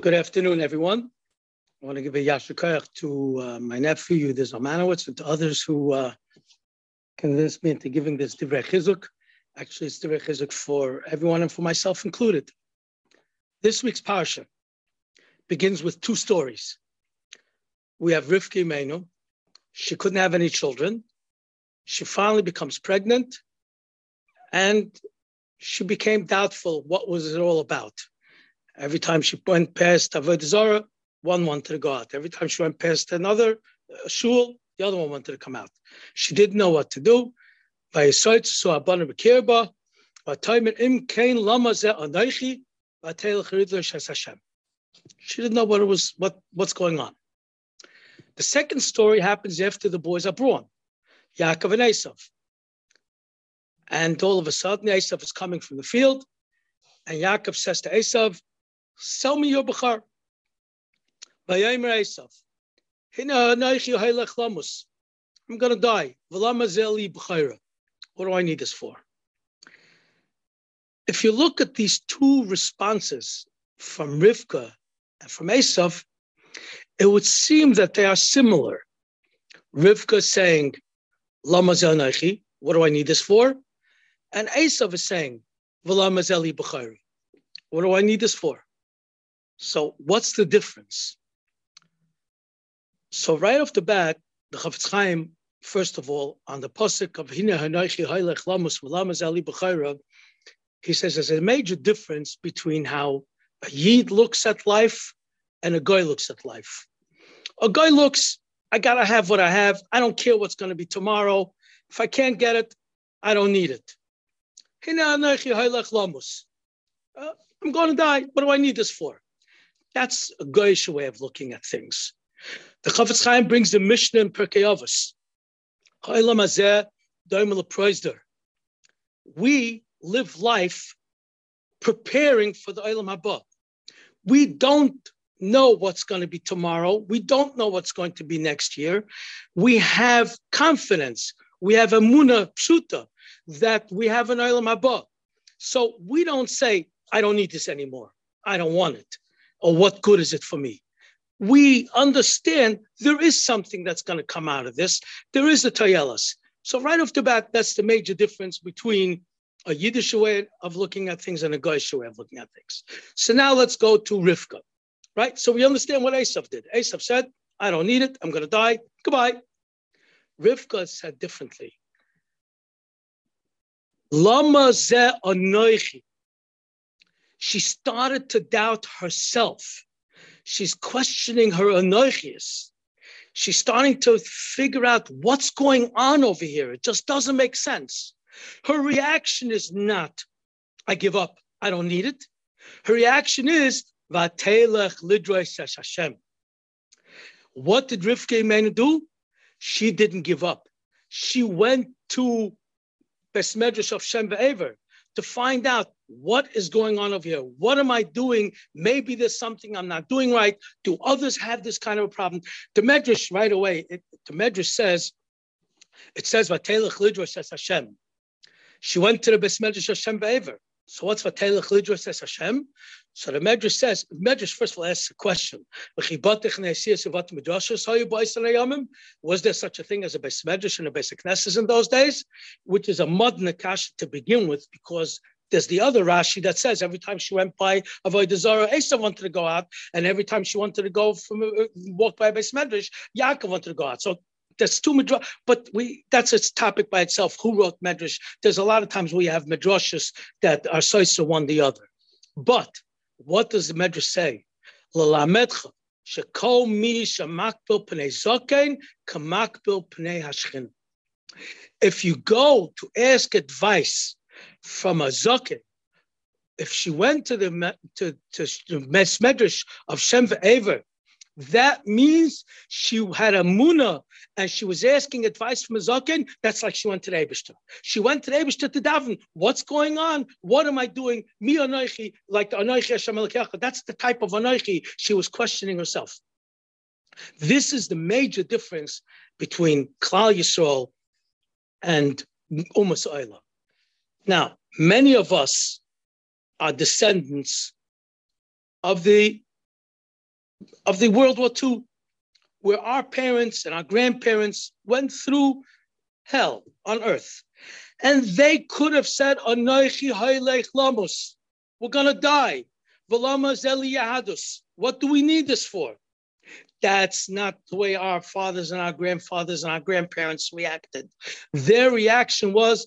Good afternoon, everyone. I want to give a yasher koach to uh, my nephew, Yudi Slamovits, and to others who uh, convinced me into giving this divrei chizuk. Actually, it's divrei chizuk for everyone and for myself included. This week's parsha begins with two stories. We have Rivka Imenu. She couldn't have any children. She finally becomes pregnant, and she became doubtful what was it all about. Every time she went past Avodah Zarah, one wanted to go out. Every time she went past another uh, shul, the other one wanted to come out. She didn't know what to do. She didn't know what it was, what, what's going on. The second story happens after the boys are born, Yaakov and Esav. And all of a sudden, Esav is coming from the field, and Yaakov says to Esav, Sell me your Bukhar. I'm going to die. What do I need this for? If you look at these two responses from Rivka and from Esav, it would seem that they are similar. Rivka saying, Lama what do I need this for? And Esav is saying, What do I need this for? So what's the difference? So right off the bat, the Chafetz Chaim, first of all, on the pasuk of Hina Hanoichi Hailech Lamus V'Lamas Ali B'Chayra, he says there's a major difference between how a Yid looks at life and a guy looks at life. A guy looks, I gotta have what I have. I don't care what's to be tomorrow. If I can't get it, I don't need it. Hina Hanoichi Hailech Lamus. Uh, I'm going to die. What do I need this for? That's a goyish way of looking at things. The Chafetz Chaim brings the Mishnah in Pirkei Avos. We live life preparing for the Olam Haba. We don't know what's going to be tomorrow. We don't know what's going to be next year. We have confidence. We have a muna pshuta that we have an Olam Haba. So we don't say, I don't need this anymore. I don't want it or what good is it for me? We understand there is something that's going to come out of this. There is a tayelas. So right off the bat, that's the major difference between a Yiddish way of looking at things and a Goyish way of looking at things. So now let's go to Rivka, right? So we understand what Esav did. Esav said, I don't need it. I'm going to die. Goodbye. Rivka said differently. Lama ze anoichi she started to doubt herself. She's questioning her anochias. She's starting to figure out what's going on over here. It just doesn't make sense. Her reaction is not, I give up, I don't need it. Her reaction is, Vatelech lidrois Hashem. What did Rivka Imenu do? She didn't give up. She went to Besmedrash of Shem Ve'ever to find out what is going on over here. What am I doing? Maybe there's something I'm not doing right. Do others have this kind of a problem? The Medrash right away, it, the Medrash says, it says, says Hashem. She went to the Besmedrash Hashem Be'ever. So what's Vatelech Lidra says Hashem? So the Medrash says, Medrash first of all asks a question. Was there such a thing as a Beis Medrash and a Beis Knesset in those days? Which is a mud nakash to begin with, because there's the other Rashi that says every time she went by Avodah Zarah, Esav wanted to go out, and every time she wanted to go from uh, walk by a Beis Medrash, Yaakov wanted to go out. So there's two midrash, but we that's a topic by itself. Who wrote medrash? There's a lot of times we have midrashas that are soisa one the other. But what does the Medrash say? If you go to ask advice from a zokein, if she went to the to, to the Medrash of Shem Ever that means she had a muna and she was asking advice from a zaken. That's like she went to the Eibishter. She went to the Eibishter to daven. What's going on? What am I doing? Mi anoichi, like the anoichi Hashem That's the type of anoichi she was questioning herself. This is the major difference between Klal Yisrael and Umas Oila. Now, many of us are descendants of the of the World War II, where our parents and our grandparents went through hell on earth. And they could have said, We're going to die. What do we need this for? That's not the way our fathers and our grandfathers and our grandparents reacted. Their reaction was,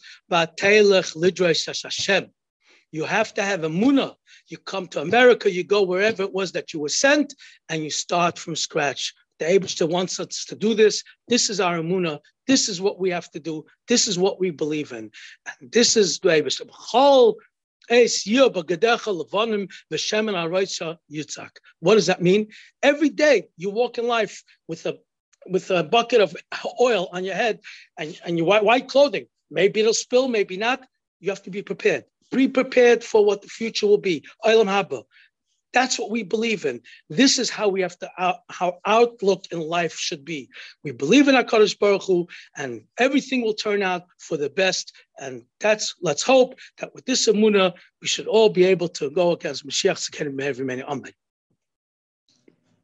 You have to have a munah. You come to America, you go wherever it was that you were sent, and you start from scratch. The Abishta wants us to do this. This is our munah. This is what we have to do. This is what we believe in. And this is the Abishta. What does that mean? Every day you walk in life with a with a bucket of oil on your head and, and your white, white clothing. Maybe it'll spill, maybe not. You have to be prepared. Be prepared for what the future will be. Olam haba. That's what we believe in. This is how we have to out, how outlook in life should be. We believe in Hakadosh Baruch Hu, and everything will turn out for the best. And that's let's hope that with this amuna, we should all be able to go against Mashiach Sekenim Amen.